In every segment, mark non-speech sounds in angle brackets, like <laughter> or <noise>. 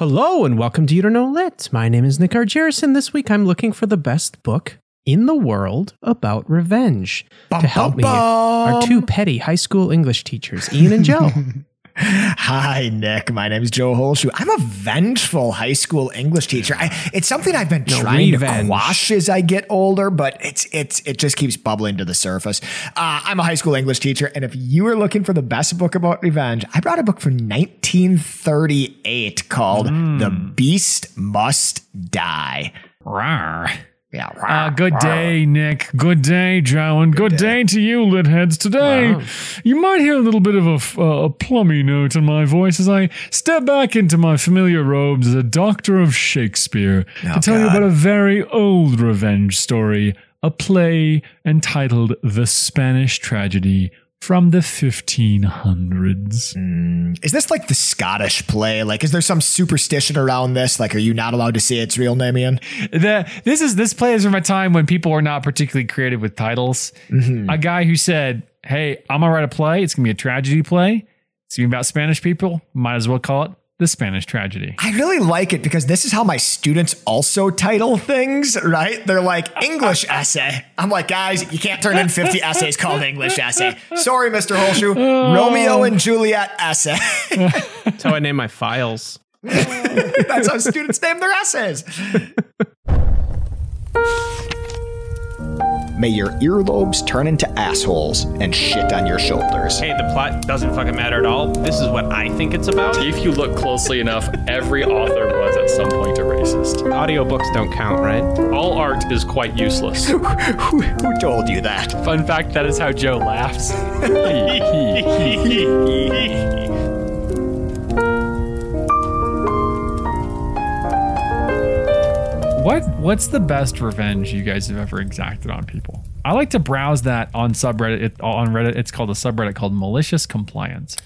Hello and welcome to You Don't Know Lit. My name is Nick Argerson. This week I'm looking for the best book in the world about revenge. to help me are two petty high school English teachers, Ian and Joe. <laughs> Hi, Nick. My name is Joe Holshoe. I'm a vengeful high school English teacher. I, it's something I've been No, trying revenge. to quash as I get older, but it's it's it just keeps bubbling to the surface. Uh, I'm a high school English teacher, and if you are looking for the best book about revenge, I brought a book from 1938 called Hmm. "The Beast Must Die." Rawr. Yeah. Uh, good day, Nick. Good day, Joe, and good, day. to you, lit heads. Today, Wow. you might hear a little bit of a, uh, a plummy note in my voice as I step back into my familiar robes as a doctor of Shakespeare to tell you about a very old revenge story, a play entitled The Spanish Tragedy from the 1500s. Mm, is this like the Scottish play? Like, is there some superstition around this? Like, are you not allowed to say its real name, Ian? the this is this play is from a time when people were not particularly creative with titles. Mm-hmm. A guy who said, "Hey, I'm gonna write a play. It's gonna be a tragedy play. It's gonna be about Spanish people. Might as well call it the Spanish Tragedy." I really like it because this is how my students also title things, right? They're like English essay. I'm like, guys, you can't turn in 50 essays called English essay. Sorry, Mr. Holshoe. Romeo and Juliet essay. That's how I name my files. <laughs> That's how students name their essays. May your earlobes turn into assholes and shit on your shoulders. Hey, the plot doesn't fucking matter at all. This is what I think it's about. If you look closely enough, every author was at some point a racist. Audiobooks don't count, right? All art is quite useless. <laughs> who, who told you that? Fun fact that is how Joe laughs. <laughs> <laughs> What what's the best revenge you guys have ever exacted on people? I like to browse that on subreddit. It, on Reddit, it's called a subreddit called malicious compliance,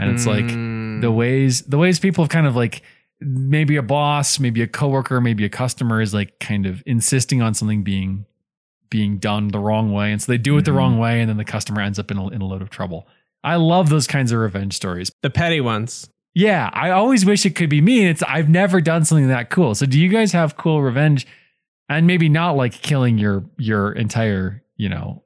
and it's like hmm. the ways the ways people have kind of like maybe a boss, maybe a coworker, maybe a customer is like kind of insisting on something being being done the wrong way, and so they do it the hmm. wrong way, and then the customer ends up in a, in a load of trouble. I love those kinds of revenge stories. The petty ones. Yeah, I always wish it could be me. And it's I've never done something that cool. So do you guys have cool revenge? And maybe not like killing your your entire, you know,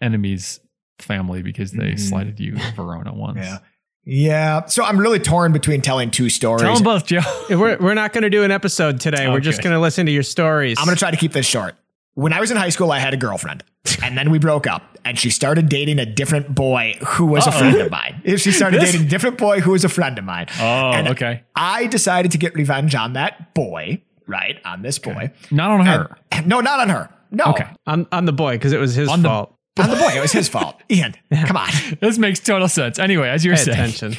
enemy's family because they Mhm. slighted you in Verona once. Yeah. Yeah. So I'm really torn between telling two stories. Tell them both, Joe. We're, we're not going to do an episode today. We're just going to listen to your stories. I'm going to try to keep this short. When I was in high school, I had a girlfriend, and then we broke up, and she started dating a different boy who was a friend oh. of mine. She started This- dating a different boy who was a friend of mine. Oh, And okay. I decided to get revenge on that boy, right? On this boy. Not on her. And- no, not on her. No. Okay. on, on the boy because it was his On the- fault. On the boy. It was his fault. <laughs> Ian, come on. This makes total sense. Anyway, as you were Pay saying. attention.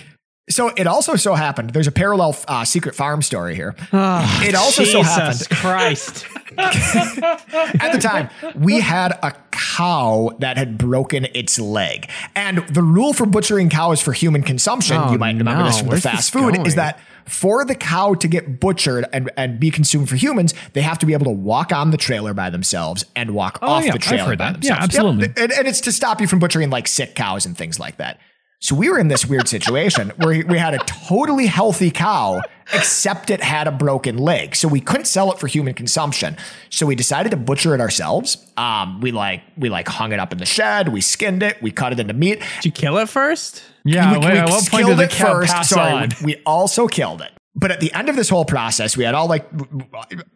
So it also so happened, there's a parallel uh, secret farm story here. it also so Jesus happened. <laughs> Christ. <laughs> At the time, we had a cow that had broken its leg. And the rule for butchering cows for human consumption, Oh, you might remember no. this from Where's the fast food, going? is that for the cow to get butchered and, and be consumed for humans, they have to be able to walk on the trailer by themselves and walk Oh, off yeah, the trailer by that. Yeah, absolutely. Yep. And, and it's to stop you from butchering like sick cows and things like that. So we were in this weird situation <laughs> where we had a totally healthy cow, except it had a broken leg. So we couldn't sell it for human consumption. So we decided to butcher it ourselves. Um, we like we like hung it up in the shed. We skinned it. We cut it into meat. Did you kill it first? Yeah, we, wait, we at what point killed did the it cow first. pass Sorry, on? We, we also killed it. But at the end of this whole process, we had all like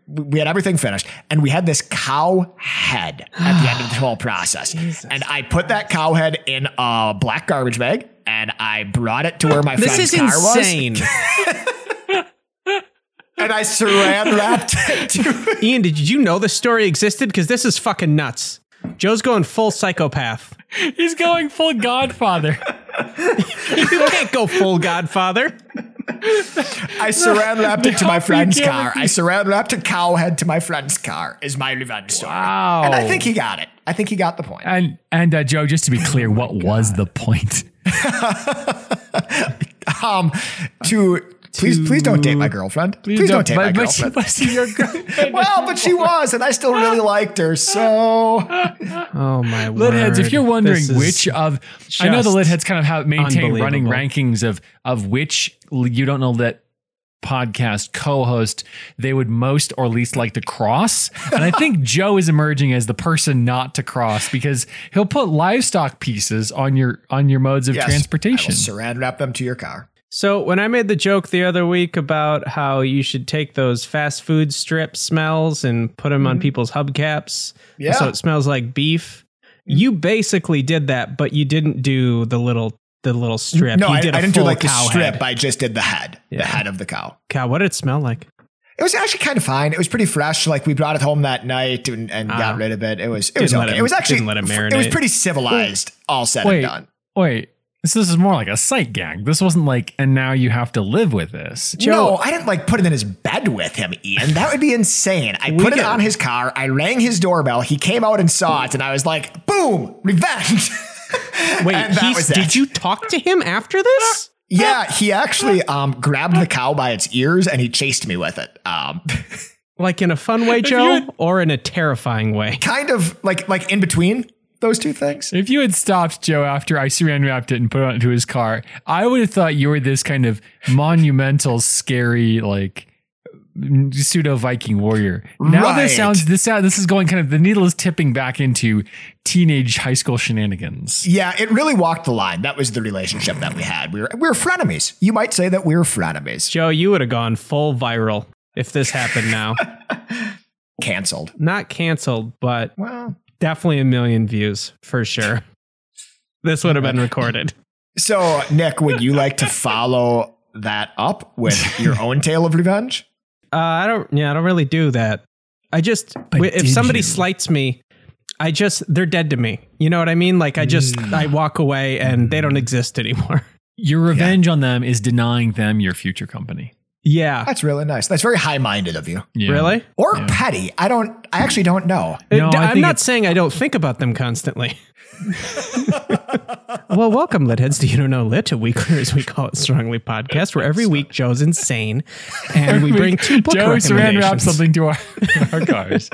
we had everything finished, and we had this cow head at the end of the <sighs> whole process. And I put that cow head in a black garbage bag, and I brought it to where my This friend's is car insane. was, <laughs> and I saran wrapped it. To, <laughs> Ian, did you know this story existed? Because this is fucking nuts. Joe's going full psychopath. He's going full Godfather. <laughs> You can't go full Godfather. I saran wrapped it to my friend's car. I saran wrapped a cow head to my friend's car. Is my revenge story. Wow. And I think he got it. I think he got the point. And and uh, Joe, just to be clear, what <laughs> was the point? <laughs> um to please please don't date my girlfriend. Please, don't, date my but, but she girlfriend. wasn't your <laughs> girlfriend. well, but she was, and I still really liked her. So <laughs> Oh my Lit heads, if you're wondering which of, I know the just lit heads kind of have maintain running rankings of of which you don't know that podcast co-host they would most or least like to cross. And I think <laughs> Joe is emerging as the person not to cross because he'll put livestock pieces on your on your modes of Yes, transportation. I will saran wrap them to your car. So when I made the joke the other week about how you should take those fast food strip smells and put them on people's hubcaps, Yeah. so it smells like beef. You basically did that, but you didn't do the little the little strip. No, you I, I did a didn't do like the cow strip. head. I just did the head, Yeah. the head of the cow. Cow, what did it smell like? It was actually kind of fine. It was pretty fresh. Like we brought it home that night and, and Ah. got rid of it. It was it was okay. it- it was actually it It was pretty civilized. all said Wait. and done. Wait, this, this is more like a sight gag. This wasn't like, and now you have to live with this. no, I didn't like put it in his bed with him, Ian. That would be insane. I put it on his car. I rang his doorbell. He came out and saw it, and I was like, "Boom, revenge!" <laughs> Wait, he's, was did you talk to him after this? yeah, he actually um, grabbed the cow by its ears and he chased me with it. Um, <laughs> Like in a fun way, Joe, had- or in a terrifying way? kind of like like in between those two things. If you had stopped Joe after I saran wrapped it and put it onto his car, I would have thought you were this kind of monumental, scary, like pseudo Viking warrior. Now Right. this sounds this sound this is going kind of the needle is tipping back into teenage high school shenanigans. Yeah, it really walked the line. That was the relationship that we had. We were we were frenemies. You might say that we were frenemies. Joe, you would have gone full viral if this happened now. <laughs> Canceled. Not canceled, but Well, definitely a million views for sure. <laughs> This would have been recorded. so Nick, would you like to follow that up with your <laughs> own tale of revenge? Uh, I don't. Yeah, I don't really do that. I just But if somebody you? slights me, I just they're dead to me. You know what I mean? Like I just Mm. I walk away and they don't exist <laughs> anymore. Your revenge on them is denying them your future company. Yeah. That's really nice. That's very high-minded of you. Yeah. Really? Or petty. I don't I actually don't know. No, I I'm not saying I don't think about them constantly. <laughs> well, welcome, Litheads, to You Don't Know Lit, a weekly, <laughs> as we call it, strongly podcast, where every week Joe's insane and we bring two book Joe saran recommendations. wrap something to our, <laughs> our cars.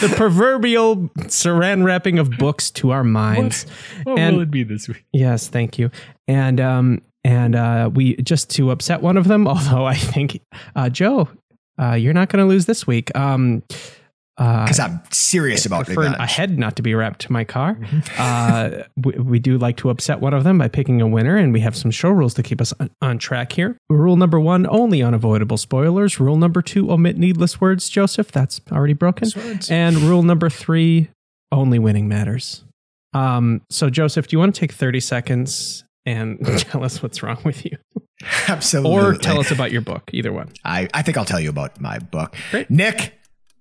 The proverbial saran wrapping of books to our minds. What And- will it be this week? Yes, thank you. And um and uh we just to upset one of them, <laughs> although I think uh Joe, uh you're not going to lose this week. Um uh Because I'm serious about for a head not to be wrapped to my car. Uh, we, we do like to upset one of them by picking a winner, and we have some show rules to keep us on, on track here. Rule number one: only unavoidable spoilers. Rule number two: omit needless words. Joseph, that's already broken. And rule number three: only winning matters. Um, so, Joseph, do you want to take thirty seconds and <laughs> tell us what's wrong with you, Absolutely. or tell us about your book? Either one. I, I think I'll tell you about my book. Great. Nick,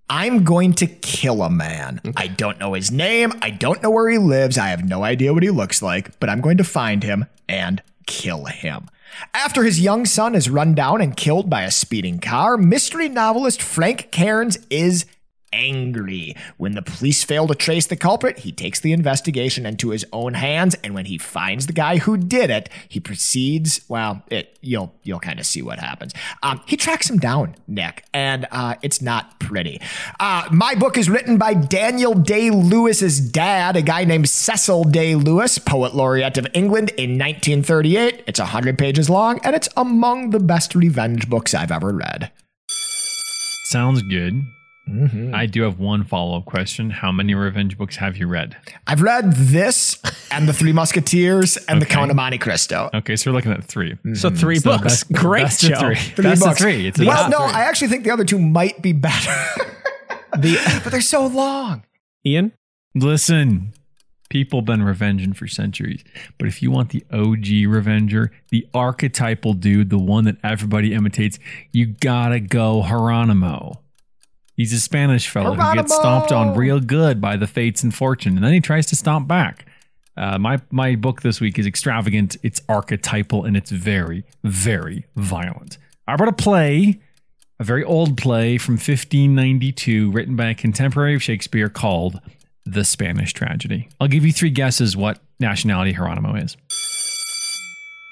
I'm going to kill a man. I don't know his name. I don't know where he lives. I have no idea what he looks like, but I'm going to find him and kill him. After his young son is run down and killed by a speeding car, mystery novelist Frank Cairnes is angry. When the police fail to trace the culprit, he takes the investigation into his own hands, and when he finds the guy who did it, he proceeds. Well, it you'll you'll kind of see what happens. Um, he tracks him down, Nick, and uh, it's not pretty. Uh, my book is written by Daniel Day Lewis's dad, a guy named Cecil Day Lewis, poet laureate of England in 1938. It's 100 pages long, and it's among the best revenge books I've ever read. Sounds good. Mm-hmm. I do have one follow up question. How many revenge books have you read? I've read this and The Three Musketeers and The Count of Monte Cristo. Okay, so we're looking at three. So mm-hmm. three So books. best- Great, best of Joe. three. Three Best of books. three. It's a well, no, three. I actually think the other two might be better, <laughs> The <laughs> but they're so long. Ian. Listen, people been revenging for centuries, but if you want the OG revenger, the archetypal dude, the one that everybody imitates, you gotta go Geronimo. He's a Spanish fellow who gets stomped on real good by the fates and fortune, and then he tries to stomp back. Uh, my my book this week is extravagant. It's archetypal and it's very very violent. I brought a play, a very old play from 1592, written by a contemporary of Shakespeare called "The Spanish Tragedy." I'll give you three guesses what nationality Geronimo is.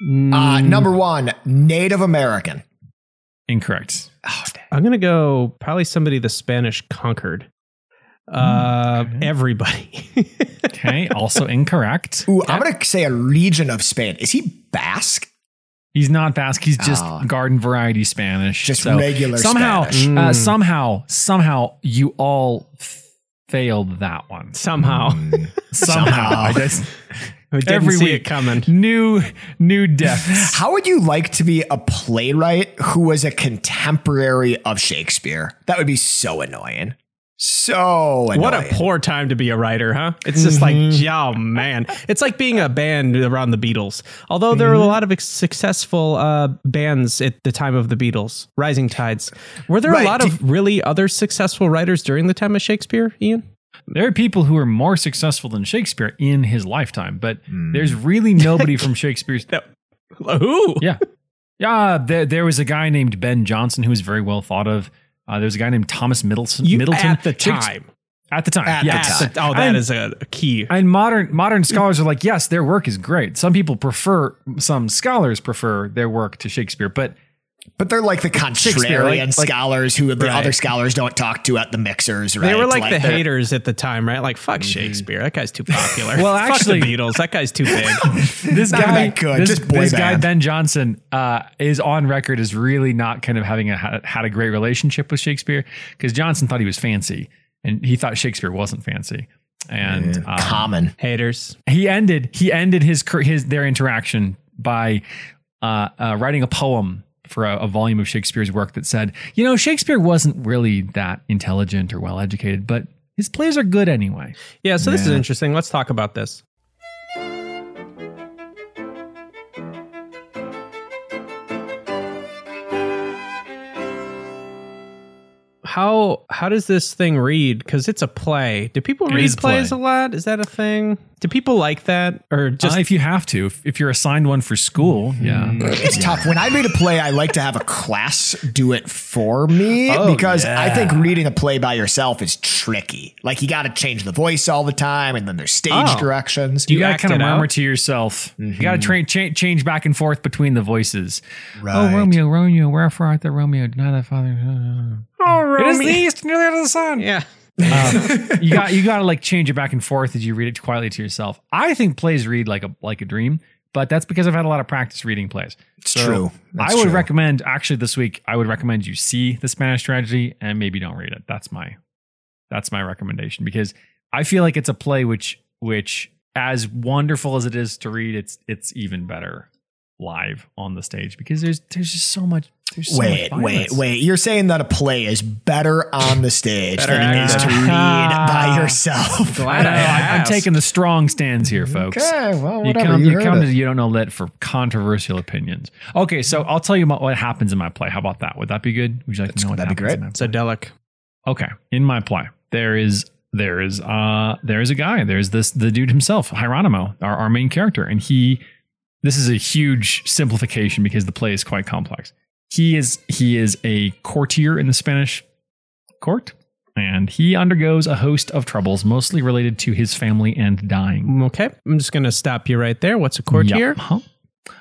Uh, number one, Native American. Incorrect. Oh. I'm gonna go probably somebody the Spanish conquered. Uh, okay. everybody. <laughs> Okay, also incorrect. Ooh, I'm gonna say a region of Spain. Is he Basque? He's not Basque. He's just Oh. garden variety Spanish. Just regular somehow, Spanish. Uh, Mm. somehow, somehow, you all f- failed that one. Somehow. <laughs> Somehow, I just <laughs> Didn't Every see week. it coming. new new depths. <laughs> How would you like to be a playwright who was a contemporary of Shakespeare? That would be so annoying. So annoying. What a poor time to be a writer, huh? It's just like, oh man, it's like being a band around the Beatles. Although there were a lot of successful uh, bands at the time of the Beatles, Rising Tides. Were there Right, a lot do- of really other successful writers during the time of Shakespeare, Ian? There are people who are more successful than Shakespeare in his lifetime, but Hmm. there's really nobody from <laughs> Shakespeare's. Who? Yeah, yeah. There, there was a guy named Ben Jonson who was very well thought of. Uh, there was a guy named Thomas Middleton. You Middleton at the time. At the time, At the time. Oh, that And- is a a key. And modern modern scholars are like, yes, their work is great. Some people prefer, some scholars prefer their work to Shakespeare, but But they're like the Shakespeare, contrarian like- like- scholars who the Right. other scholars don't talk to at the mixers, right? They were like, the haters at the time, right? Like, fuck Shakespeare. That guy's too <laughs> popular. Well, Fuck actually- the Beatles. That guy's too big. <laughs> this Not guy, good, this, just this guy. Ben Jonson uh, is on record as really not kind of having a, had a great relationship with Shakespeare because Jonson thought he was fancy and he thought Shakespeare wasn't fancy. And um, common. haters. he ended he ended his his their interaction by uh, uh, writing a poem for a, a volume of Shakespeare's work that said, you know, Shakespeare wasn't really that intelligent or well educated, but his plays are good anyway. Yeah, so this is interesting. Let's talk about this. How how does this thing read? Because it's a play. Do people It read is a play. plays a lot? Is that a thing? Do people like that, or just Just if you have to, if, if you're assigned one for school, mm-hmm. yeah. It's tough. When I read a play, I like to have a class do it for me Oh, because I think reading a play by yourself is tricky. Like you got to change the voice all the time, and then there's stage Oh. directions. You, you gotta kind of murmur out? to yourself. You gotta mm-hmm. train, cha- change back and forth between the voices. Right. Oh, Romeo, Romeo, wherefore art thou, Romeo? Deny thy father. Oh, It is the east, near the end of the sun. yeah. Um, you got you got to like change it back and forth as you read it quietly to yourself. I think plays read like a like a dream, but that's because I've had a lot of practice reading plays. It's true. That's I would true. recommend actually this week. I would recommend you see the Spanish tragedy and maybe don't read it. That's my that's my recommendation because I feel like it's a play which which as wonderful as it is to read, it's it's even better live on the stage because there's there's just so much. There's so Wait, much wait, wait. You're saying that a play is better on the stage than it is to read by yourself. <laughs> I know, I, am taking the strong stands here, folks. Okay, well, You whatever. come, you you come it. to you don't know lit for controversial opinions. Okay, so I'll tell you about what happens in my play. How about that? Would that be good? Would you like to know what that'd be great. in my play? Okay, in my play, there is there is uh there is a guy. There's this the dude himself, Hieronymo, our, our main character, and he. This is a huge simplification because the play is quite complex. He is he is a courtier in the Spanish court, and he undergoes a host of troubles, mostly related to his family and dying. Okay, I'm just gonna stop you right there. What's a courtier? Yep. Huh.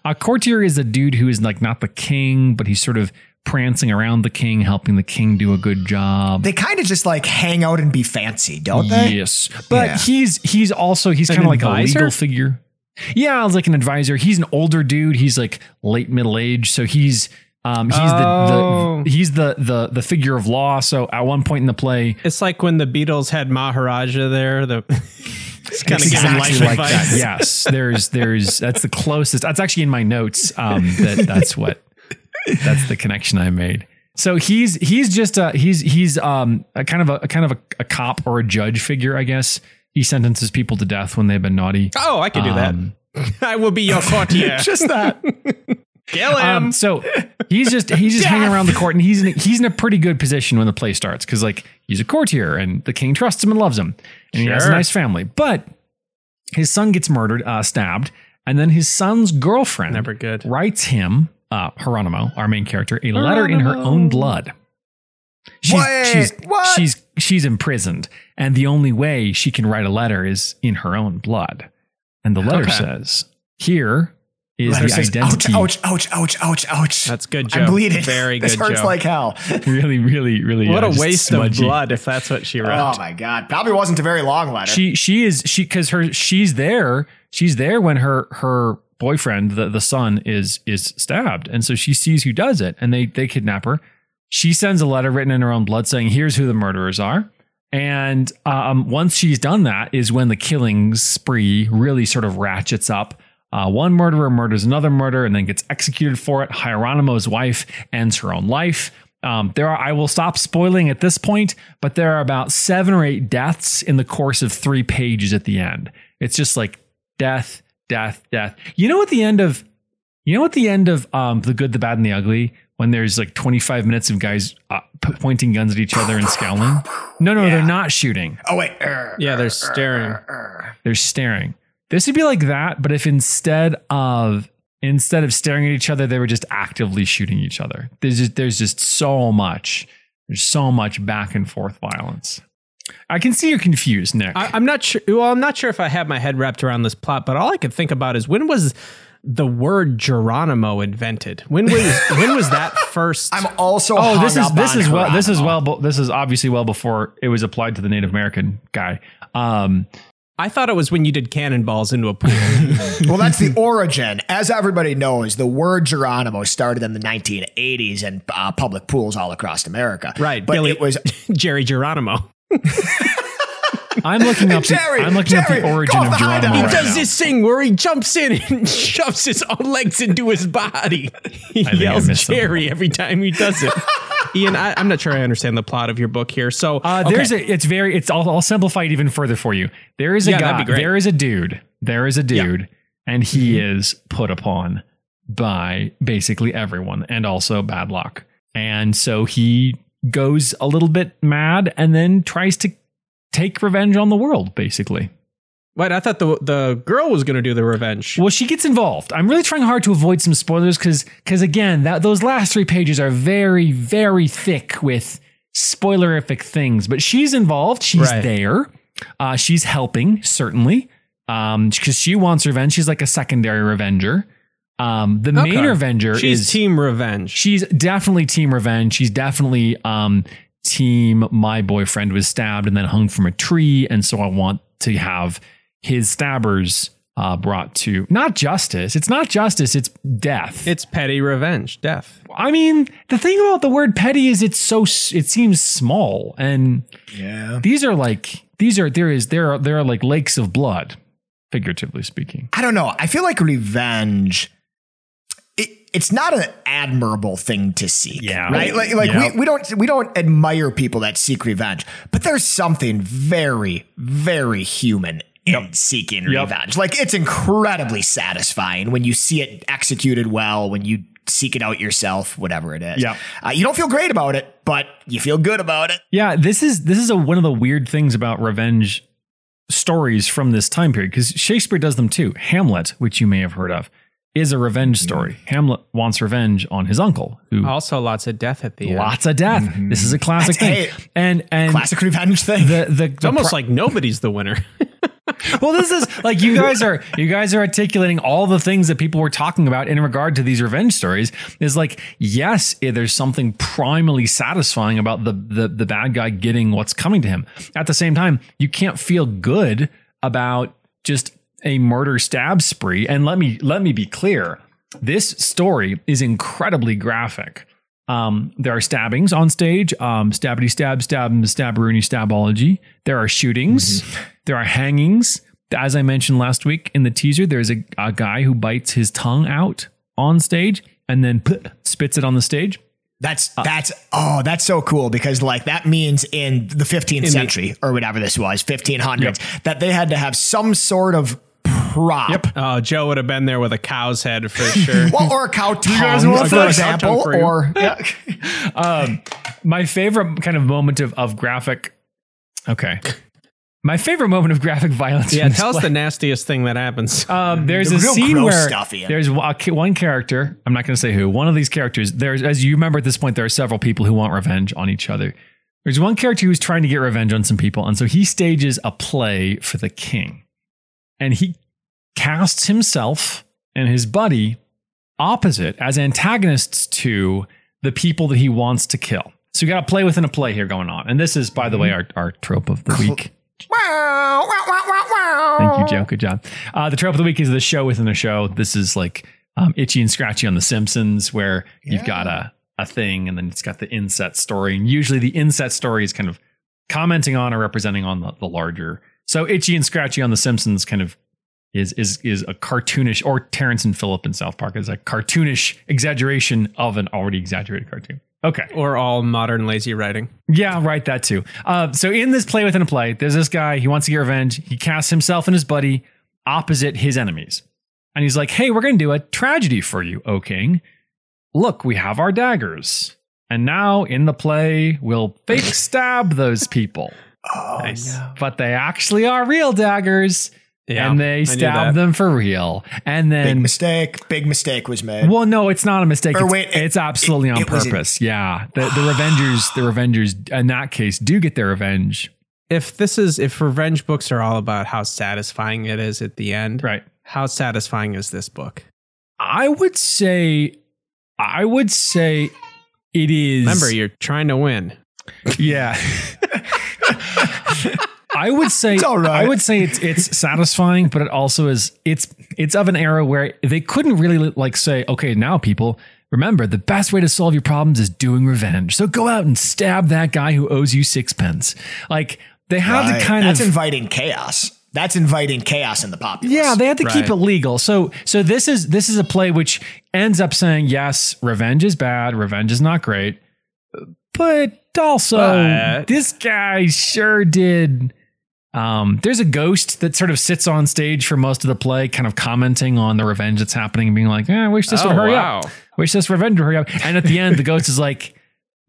A courtier is a dude who is like not the king, but he's sort of prancing around the king, helping the king do a good job. They kind of just like hang out and be fancy, don't they? Yes, but Yeah. he's he's also he's kind of like a legal figure. Yeah, I was like an advisor. He's an older dude. He's like late middle age, so he's um he's Oh. the, the he's the the the figure of law. So at one point in the play, It's like when the Beatles had Maharaja there. The <laughs> it's kind of It's giving exactly like advice. that. Yes, there's there's that's the closest. That's actually in my notes. Um, that that's what that's the connection I made. So he's he's just a he's he's um a kind of a, a kind of a, a cop or a judge figure, I guess. He sentences people to death when they've been naughty. Oh, I can do Um, that. <laughs> I will be your courtier. <laughs> Just that. Kill him. Um, so he's just he's just hanging around the court, and he's in a, he's in a pretty good position when the play starts because like he's a courtier, and the king trusts him and loves him, and he has a nice family. But his son gets murdered, uh, stabbed, and then his son's girlfriend Never good. writes him, uh, Hieronymo, our main character, a letter in her own blood. She's, Wait, she's, what? she's she's imprisoned, and the only way she can write a letter is in her own blood. And the letter Okay. says, "Here is Letter the says, identity." ouch, ouch, ouch, ouch, ouch, ouch. That's good, Joe. I'm bleeding. Very <laughs> good, This hurts Joe. like hell. <laughs> <laughs> really, really, really. what uh, a waste smudgy. of blood if that's what she wrote. Oh my god. Probably wasn't a very long letter. She she is she because her she's there she's there when her her boyfriend, the, the son, is is stabbed, and so she sees who does it, and they they kidnap her. She sends a letter written in her own blood saying, "Here's who the murderers are." And um, once she's done that, is when the killing spree really sort of ratchets up. Uh, one murderer murders another murderer and then gets executed for it. Hieronymo's wife ends her own life. Um, there are, I will stop spoiling at this point, but there are about seven or eight deaths in the course of three pages at the end. It's just like death, death, death. You know, at the end of, you know, at the end of um, the good, the bad, and the ugly, when there's like 25 minutes of guys uh, p- pointing guns at each other and scowling. No, no, they're not shooting. Oh wait. er, Yeah, they're staring. er. They're staring. This would be like that, but if instead of instead of staring at each other, they were just actively shooting each other. There's just there's just so much. There's so much back and forth violence. I can see you're confused, Nick. I, I'm not sure. Well, I'm not sure if I have my head wrapped around this plot, but all I could think about is when was the word Geronimo invented? When was <laughs> when was that first? I'm also. oh, this is up this on is well this is well this is obviously well before it was applied to the Native American guy. Um, I thought it was when you did cannonballs into a pool. <laughs> Well, that's the <laughs> origin. As everybody knows, the word Geronimo started in the 1980s in uh, public pools all across America. right, but Billy it was Jerry Geronimo. I'm looking up. Jerry, the, I'm looking up Jerry, the origin of the Geronimo. He right does now. this thing where he jumps in and <laughs> shoves his own legs into his body. He I yells missed something. Jerry every time he does it. <laughs> Ian, I, I'm not sure I understand the plot of your book here. So Uh, there's a. It's very. It's. I'll, I'll simplify it even further for you. There is a Yeah, that'd guy. be great. There is a dude. There is a dude, and he is put upon by basically everyone, and also bad luck. And so he goes a little bit mad, and then tries to take revenge on the world. Basically, Wait, I thought the the girl was going to do the revenge. well, she gets involved. I'm really trying hard to avoid some spoilers because because again, that those last three pages are very very thick with spoilerific things. But she's involved. She's Right. there. Uh, she's helping certainly because she wants revenge. She's like a secondary revenger. Um, the main Okay. revenger She's is team revenge. She's definitely team revenge. She's definitely um team my boyfriend was stabbed and then hung from a tree and so I want to have his stabbers uh brought to not justice. It's not justice, it's death. It's petty revenge, death. I mean, the thing about the word petty is it's so it seems small and yeah. these are like these are there is there are there are like lakes of blood figuratively speaking. I don't know. I feel like revenge. It, it's not an admirable thing to seek, Yeah. right? Like, like Yep. we, we don't we don't admire people that seek revenge, but there's something very very human in seeking Yep. revenge. Like it's incredibly satisfying when you see it executed well, when you seek it out yourself, whatever it is. Yep. Uh, you don't feel great about it, but you feel good about it. Yeah, this is this is a, one of the weird things about revenge stories from this time period because Shakespeare does them too. Hamlet, which you may have heard of, is a revenge story. Mm-hmm. Hamlet wants revenge on his uncle, who Also, lots of death at the end. lots of death. Mm-hmm. This is a classic That's- thing, and and Classic revenge thing. the the, It's almost like nobody's the winner. <laughs> well, this is like you guys are you guys are articulating all the things that people were talking about in regard to these revenge stories. Is like yes, there's something primally satisfying about the the the bad guy getting what's coming to him. At the same time, you can't feel good about just a murder stab spree. And let me let me be clear, this story is incredibly graphic. Um, there are stabbings on stage, um, stabbity stab, stab, stabberoonie, stabology. There are shootings. There are hangings. As I mentioned last week in the teaser, there's a, a guy who bites his tongue out on stage and then <laughs> spits it on the stage. That's that's oh that's so cool because like that means in the 15th century or whatever this was 1500s that they had to have some sort of prop oh, Joe would have been there with a cow's head for <laughs> sure. well, or a cow tongue guys want for example for or <laughs> yeah. Um, my favorite kind of moment of, of graphic. Okay. My favorite moment of graphic violence. yeah, tell us the nastiest thing that happens. Um, there's The a scene where stuff, there's one one character. I'm not going to say who. One of these characters. There's, as you remember at this point, there are several people who want revenge on each other. There's one character who's trying to get revenge on some people, and so he stages a play for the king, and he casts himself and his buddy opposite as antagonists to the people that he wants to kill. So you got to play within a play here going on, and this is, by the way, our our trope of the week. Wow, wow, wow, wow, wow. Thank you, Joe. Good job. Uh, the trope of the week is the show within a show. This is like um, Itchy and Scratchy on The Simpsons, where you've got a, a thing and then it's got the inset story. And usually the inset story is kind of commenting on or representing on the, the larger. So Itchy and Scratchy on The Simpsons kind of is is is a cartoonish, or Terrence and Phillip in South Park is a cartoonish exaggeration of an already exaggerated cartoon. Okay. Or all modern lazy writing. Yeah, right. That too. Uh, so in this play within a play, there's this guy. He wants to get revenge. He casts himself and his buddy opposite his enemies, and he's like, "Hey, we're going to do a tragedy for you, O King. Look, we have our daggers, and now in the play, we'll fake stab those people, <laughs> Oh, Nice. no. but they actually are real daggers, Yeah, and they knew stab them for real. And then Big mistake. Big mistake was made. Well, no, it's not a mistake. Or It's, it- it's absolutely it- on it was in- purpose. yeah, the the Revengers, the Revengers, in that case, do get their revenge. If this is if revenge books are all about how satisfying it is at the end, Right. how satisfying is this book? I would say, I would say, it is. Remember, you're trying to win. yeah. <laughs> <laughs> I would say It's all right. I would say it's it's satisfying, but it also is it's it's of an era where they couldn't really like say, okay, now people remember the best way to solve your problems is doing revenge. So go out and stab that guy who owes you sixpence. Like they had Right. to kind That's of that's inviting chaos. That's inviting chaos in the populace. yeah, they had to keep Right. it legal. So so this is this is a play which ends up saying yes, revenge is bad, revenge is not great, but also But- this guy sure did. Um, there's a ghost that sort of sits on stage for most of the play, kind of commenting on the revenge that's happening and being like, eh, "I wish this would Oh, hurry wow. up. Wish this revenge would hurry up." And at the end, the ghost is like.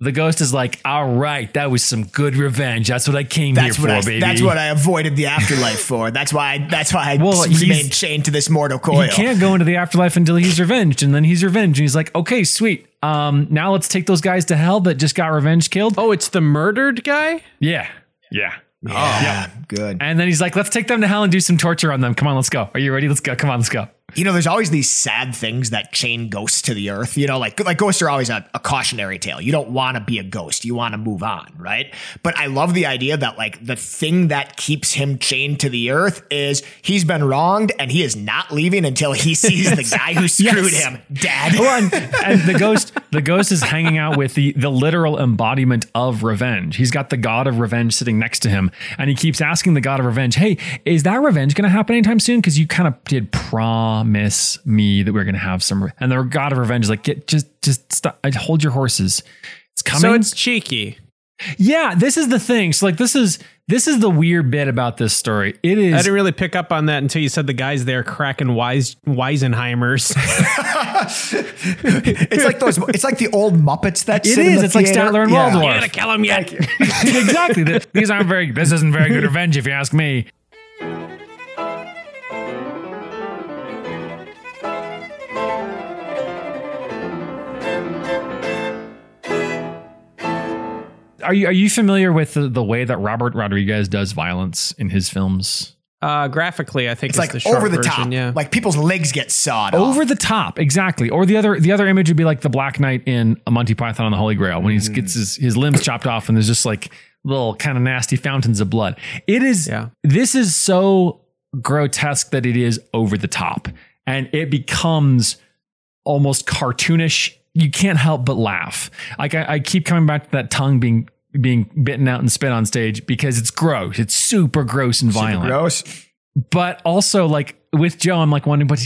The ghost is like, all right, that was some good revenge. That's what I came That's here what for, I. baby. That's what I avoided the afterlife for. That's why. I, that's why I Well, he's- remained chained to this mortal coil. He can't go into the afterlife until he's revenged, and then he's revenged, and he's like, okay, sweet. Um, now let's take those guys to hell that just got revenge killed. Oh, it's the murdered guy? Yeah, yeah. Oh yeah, good. And then he's like, let's take them to hell and do some torture on them. Come on, let's go. Are you ready? Let's go. Come on, let's go. You know, there's always these sad things that chain ghosts to the earth. You know, like like ghosts are always a, a cautionary tale. You don't want to be a ghost. You want to move on, right? But I love the idea that like the thing that keeps him chained to the earth is he's been wronged and he is not leaving until he <laughs> sees the guy who screwed Yes. him dead. Well, and, <laughs> and the ghost, the ghost is hanging out with the the literal embodiment of revenge. He's got the god of revenge sitting next to him, and he keeps asking the god of revenge, "Hey, is that revenge going to happen anytime soon? Because you kind of did promise me that we are going to have some." And the god of revenge is like, "Get just just stop, uh, hold your horses. It's coming." So it's cheeky. yeah, this is the thing. So like, this is this is the weird bit about this story. It is. I didn't really pick up on that until you said the guys there cracking Weis- Weisenheimers. <laughs> it's like those. It's like the old Muppets that It sit in is. the It's like theater. Statler and Yeah. Waldorf. You're gonna kill him yet? <laughs> exactly. These aren't very. This isn't very good <laughs> revenge, if you ask me. Are you are you familiar with the, the way that Robert Rodriguez does violence in his films? Uh, graphically, I think It's it's like the over the version, top. Yeah. Like people's legs get sawed off. Over the top, exactly. Or the other the other image would be like the Black Knight in a Monty Python on the Holy Grail when he gets his, his limbs chopped off and there's just like little kind of nasty fountains of blood. It is Yeah. this is so grotesque that it is over the top and it becomes almost cartoonish. You can't help but laugh. Like I, I keep coming back to that tongue being being bitten out and spit on stage because it's gross. It's super gross and violent. Super gross. but also like with Joe, I'm like wondering, but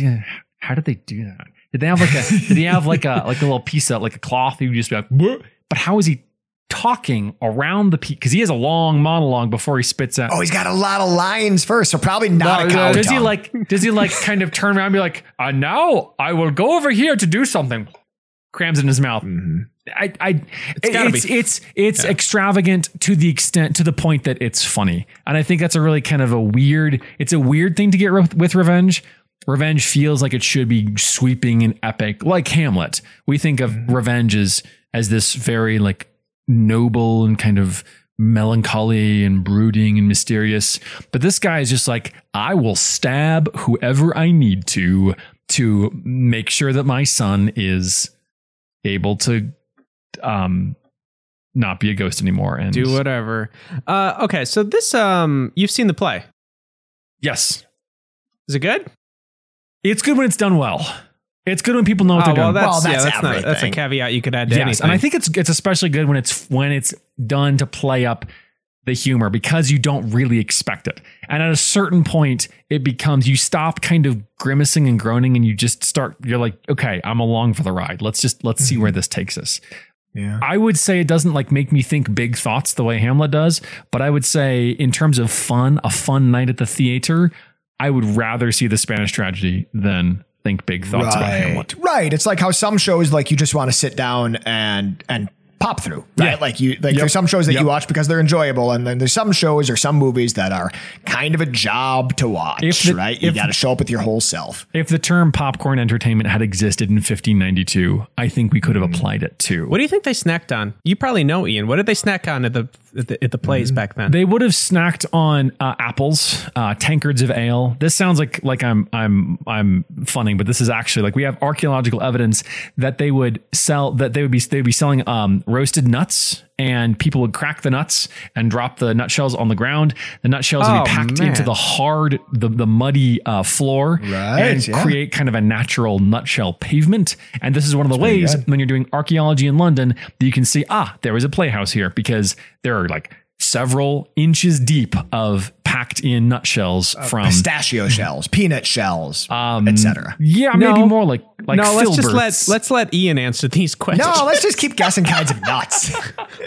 how did they do that? Did they have like a <laughs> did he have like a like a little piece of like a cloth? You just be like, "Bleh." but how is he talking around the piece? Because he has a long monologue before he spits out. Oh, he's got a lot of lines first, so probably not a cow does he like does he like kind of turn around and be like, uh, now I will go over here to do something? Crams in his mouth. Mhm. I, I, it's it's it's, it's extravagant to the extent to the point that it's funny, and I think that's a really kind of a weird. It's a weird thing to get with, with revenge. Revenge feels like it should be sweeping and epic, like Hamlet. We think of mm-hmm. revenge as as this very like noble and kind of melancholy and brooding and mysterious. But this guy is just like, I will stab whoever I need to to make sure that my son is able to um not be a ghost anymore and Do whatever. Uh, okay, so this um, you've seen the play. yes Is it good? It's good when it's done well. It's good when people know what Oh, they're well, doing. that's, Well, yeah, that's that's not that's a caveat you could add to yes, anything. and I think it's it's especially good when it's when it's done to play up the humor because you don't really expect it. And at a certain point, it becomes you stop kind of grimacing and groaning, and you just start. You're like, okay, I'm along for the ride. Let's just let's see where this takes us. Yeah. I would say it doesn't like make me think big thoughts the way Hamlet does, but I would say in terms of fun, a fun night at the theater, I would rather see the Spanish tragedy than think big thoughts about Hamlet. Right. It's like how some shows like you just want to sit down and and pop through. Right. Yeah. Like you like Yep. there's some shows that Yep. you watch because they're enjoyable, and then there's some shows or some movies that are kind of a job to watch. If the- right. You got to show up with your whole self. If the term popcorn entertainment had existed in 1592, I think we could have mm-hmm. applied it too. What do you think they snacked on? You probably know, Ian. What did they snack on at the at the, at the plays back then? They would have snacked on uh, apples, uh, tankards of ale. This sounds like like I'm I'm I'm funning, but this is actually like we have archaeological evidence that they would sell that they would be they would be selling um, roasted nuts, and people would crack the nuts and drop the nutshells on the ground. The nutshells would Oh, be packed man. into the hard the the muddy uh, floor Right, and yeah. create kind of a natural nutshell pavement. And this is one of the ways when you're doing archaeology in London that you can see, ah, there was a playhouse here because there are like several inches deep of packed in nutshells from Pistachio <laughs> shells, peanut shells, um, etc. Yeah, No. maybe more like like no, let's just let let's let Ian answer these questions. No, let's just keep guessing <laughs> kinds of nuts.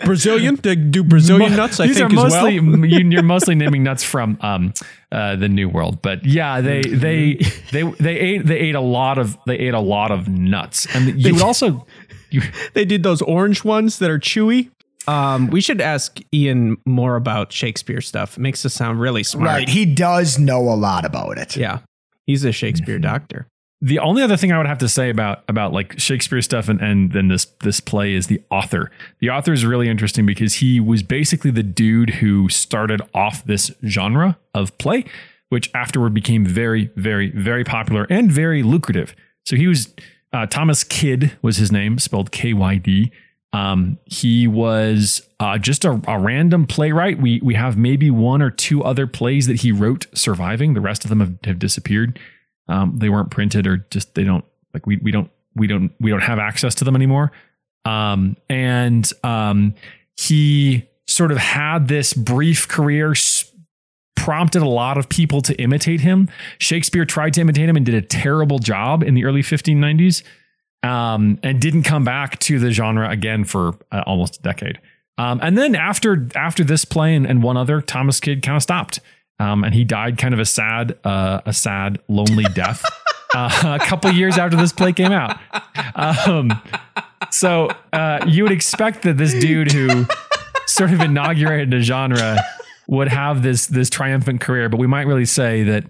Brazilian? They do Brazilian nuts? I These think are as mostly well. you- you're <laughs> mostly naming nuts from um, uh, the New World, but yeah, they they they they ate they ate a lot of they ate a lot of nuts, and you would also you, They did those orange ones that are chewy. Um, we should ask Ian more about Shakespeare stuff. It makes us sound really smart. right. He does know a lot about it. Yeah. He's a Shakespeare doctor. The only other thing I would have to say about about like Shakespeare stuff and and then this this play is the author. The author is really interesting because he was basically the dude who started off this genre of play, which afterward became very very very popular and very lucrative. So he was uh, Thomas Kyd was his name, spelled K Y D. Um, he was uh, just a, a random playwright. We we have maybe one or two other plays that he wrote surviving. The rest of them have, have disappeared. Um, they weren't printed or just they don't like we we don't we don't we don't have access to them anymore. Um, and um, he sort of had this brief career. Prompted a lot of people to imitate him. Shakespeare tried to imitate him and did a terrible job in the early 1590s um, and didn't come back to the genre again for uh, almost a decade. Um, and then after after this play and, and one other, Thomas Kyd kind of stopped, um, and he died kind of a sad uh, a sad lonely death <laughs> uh, a couple years after this play came out. Um, so uh, you would expect that this dude who sort of inaugurated a genre would have this this triumphant career, but we might really say that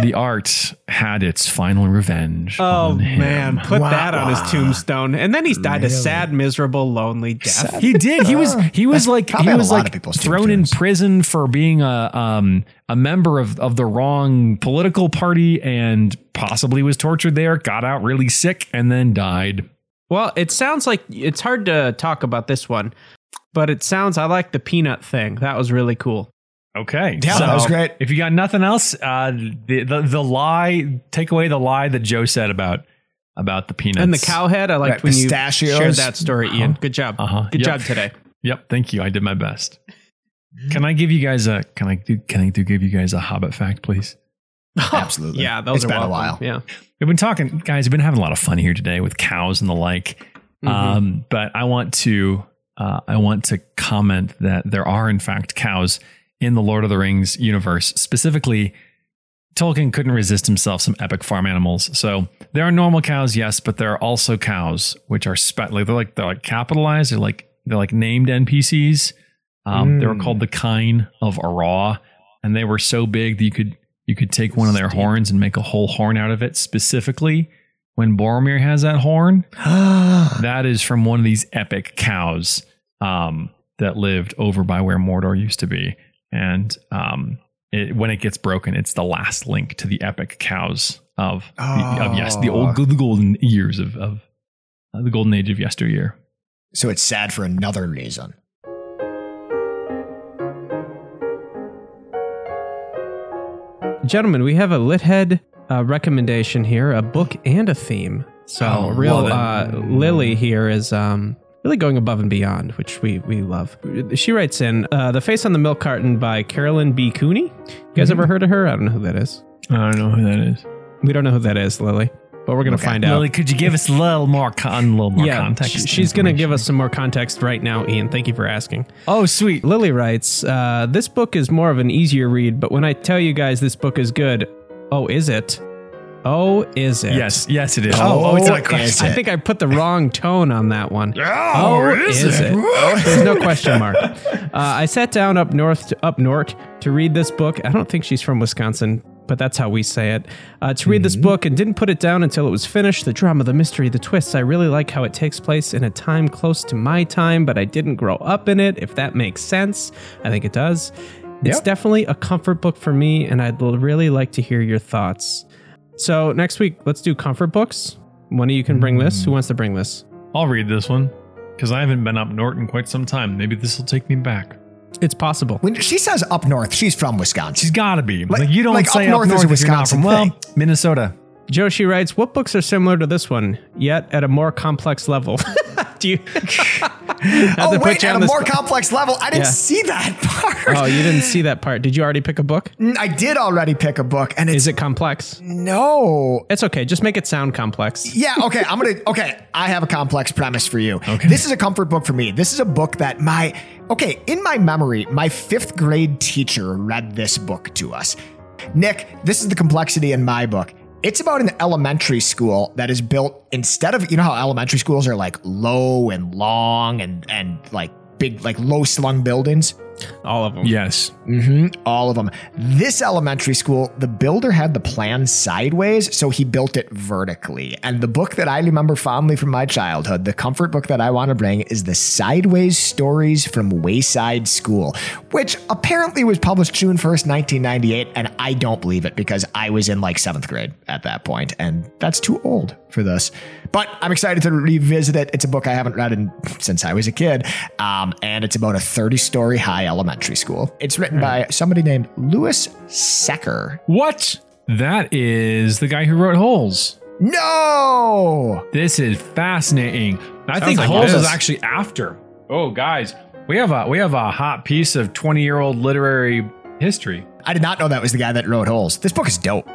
the art had its final revenge. Oh on him. man, put Wah, that on his tombstone. And then he's died a sad, miserable, lonely death. He did. He was. He was That's like. He was like thrown in prison for being a um a member of of the wrong political party and possibly was tortured there. Got out really sick and then died. Well, it sounds like it's hard to talk about this one, but it sounds I like the peanut thing. That was really cool. Okay. Yeah, that was great. If you got nothing else, uh, the, the the lie, take away the lie that Joe said about about the peanuts And the cow head, I liked Right, when you shared that story, Ian. Good job. Uh-huh. Good Yep. job today. Yep. Thank you. I did my best. Can I give you guys a? Can I do? Can I do? Give you guys a Hobbit fact, please? <laughs> Absolutely. Yeah, those It's are been a welcome. while. Yeah. We've been talking, guys. We've been having a lot of fun here today with cows and the like. Mhm. Um, but I want to, uh, I want to comment that there are in fact cows in the Lord of the Rings universe. Specifically, Tolkien couldn't resist himself some epic farm animals. So there are normal cows, yes, but there are also cows which are spe- like they're like they're like capitalized. They're like they're like named NPCs. Um, They were Mm. called the Kine of Araw, and they were so big that you could you could take one of their horns and make a whole horn out of it. Specifically, when Boromir has that horn, <gasps> that is from one of these epic cows um, that lived over by where Mordor used to be. And um, it, when it gets broken, it's the last link to the epic cows of, the, of yes, the old the golden years of, of uh, the golden age of yesteryear. so it's sad for another reason. gentlemen, we have a lit head uh, recommendation here, a book and a theme. So Oh, real uh, Lily here is um, really going above and beyond, which we we love. She writes in uh, the face on the milk carton by Carolyn B. Cooney. You guys Mm-hmm. ever heard of her? I don't know who that is. I don't know who that is. We don't know who that is, Lily, but we're gonna Okay. find out. Lily, could you give us a little more, con- a little more yeah, context? sh- she's gonna give us some more context right now, Ian. Thank you for asking. Oh, sweet. Lily writes, uh, This book is more of an easier read, but when I tell you guys this book is good, oh, is it? Oh, is it? Yes, yes, it is. Oh, oh, it's not a question. it? I think I put the wrong tone on that one. Oh, is, it? There's no question mark. Uh, I sat down up north, to, up north, to read this book. I don't think she's from Wisconsin, but that's how we say it. Uh, to read this book and didn't put it down until it was finished. The drama, the mystery, the twists. I really like how it takes place in a time close to my time, but I didn't grow up in it. If that makes sense, I think it does. It's Yep. definitely a comfort book for me, and I'd really like to hear your thoughts. So next week, let's do comfort books. One of you can bring this. Who wants to bring this? I'll read this one because I haven't been up north in quite some time. Maybe this will take me back. It's possible. When she says up north, she's from Wisconsin. She's got to be. Like- Like, you don't like say up up north north, is a if you're not Wisconsin from, well, thing. Minnesota. Joshi writes, "What books are similar to this one, yet at a more complex level?" <laughs> Do you? <laughs> Oh, wait, at a more complex level. I didn't Yeah. see that <laughs> part. Oh, you didn't see that part. Did you already pick a book? I did already pick a book, and it's Is it complex? no. It's okay. Just make it sound complex. Yeah, okay. I'm gonna okay. I have a complex premise for you. Okay. This is a comfort book for me. This is a book that my okay, in my memory, my fifth grade teacher read this book to us. Nick, this is the complexity in my book. It's about an elementary school that is built instead of you know how elementary schools are like low and long and and like big like low slung buildings. All of them. Yes. Mm-hmm. All of them. This elementary school, the builder had the plan sideways, so he built it vertically. And the book that I remember fondly from my childhood, the comfort book that I want to bring, is the Sideways Stories from Wayside School, which apparently was published June 1st, 1998. And I don't believe it because I was in like seventh grade at that point, and that's too old for this. But I'm excited to revisit it. It's a book I haven't read in, since I was a kid, um, and it's about a 30 story high elementary school. It's written hmm. by somebody named Louis Sachar. What? That is the guy who wrote Holes. No! This is fascinating. I think like Holes is is. actually after. Oh, guys, we have a we have a hot piece of twenty year old literary history. I did not know that was the guy that wrote Holes. This book is dope.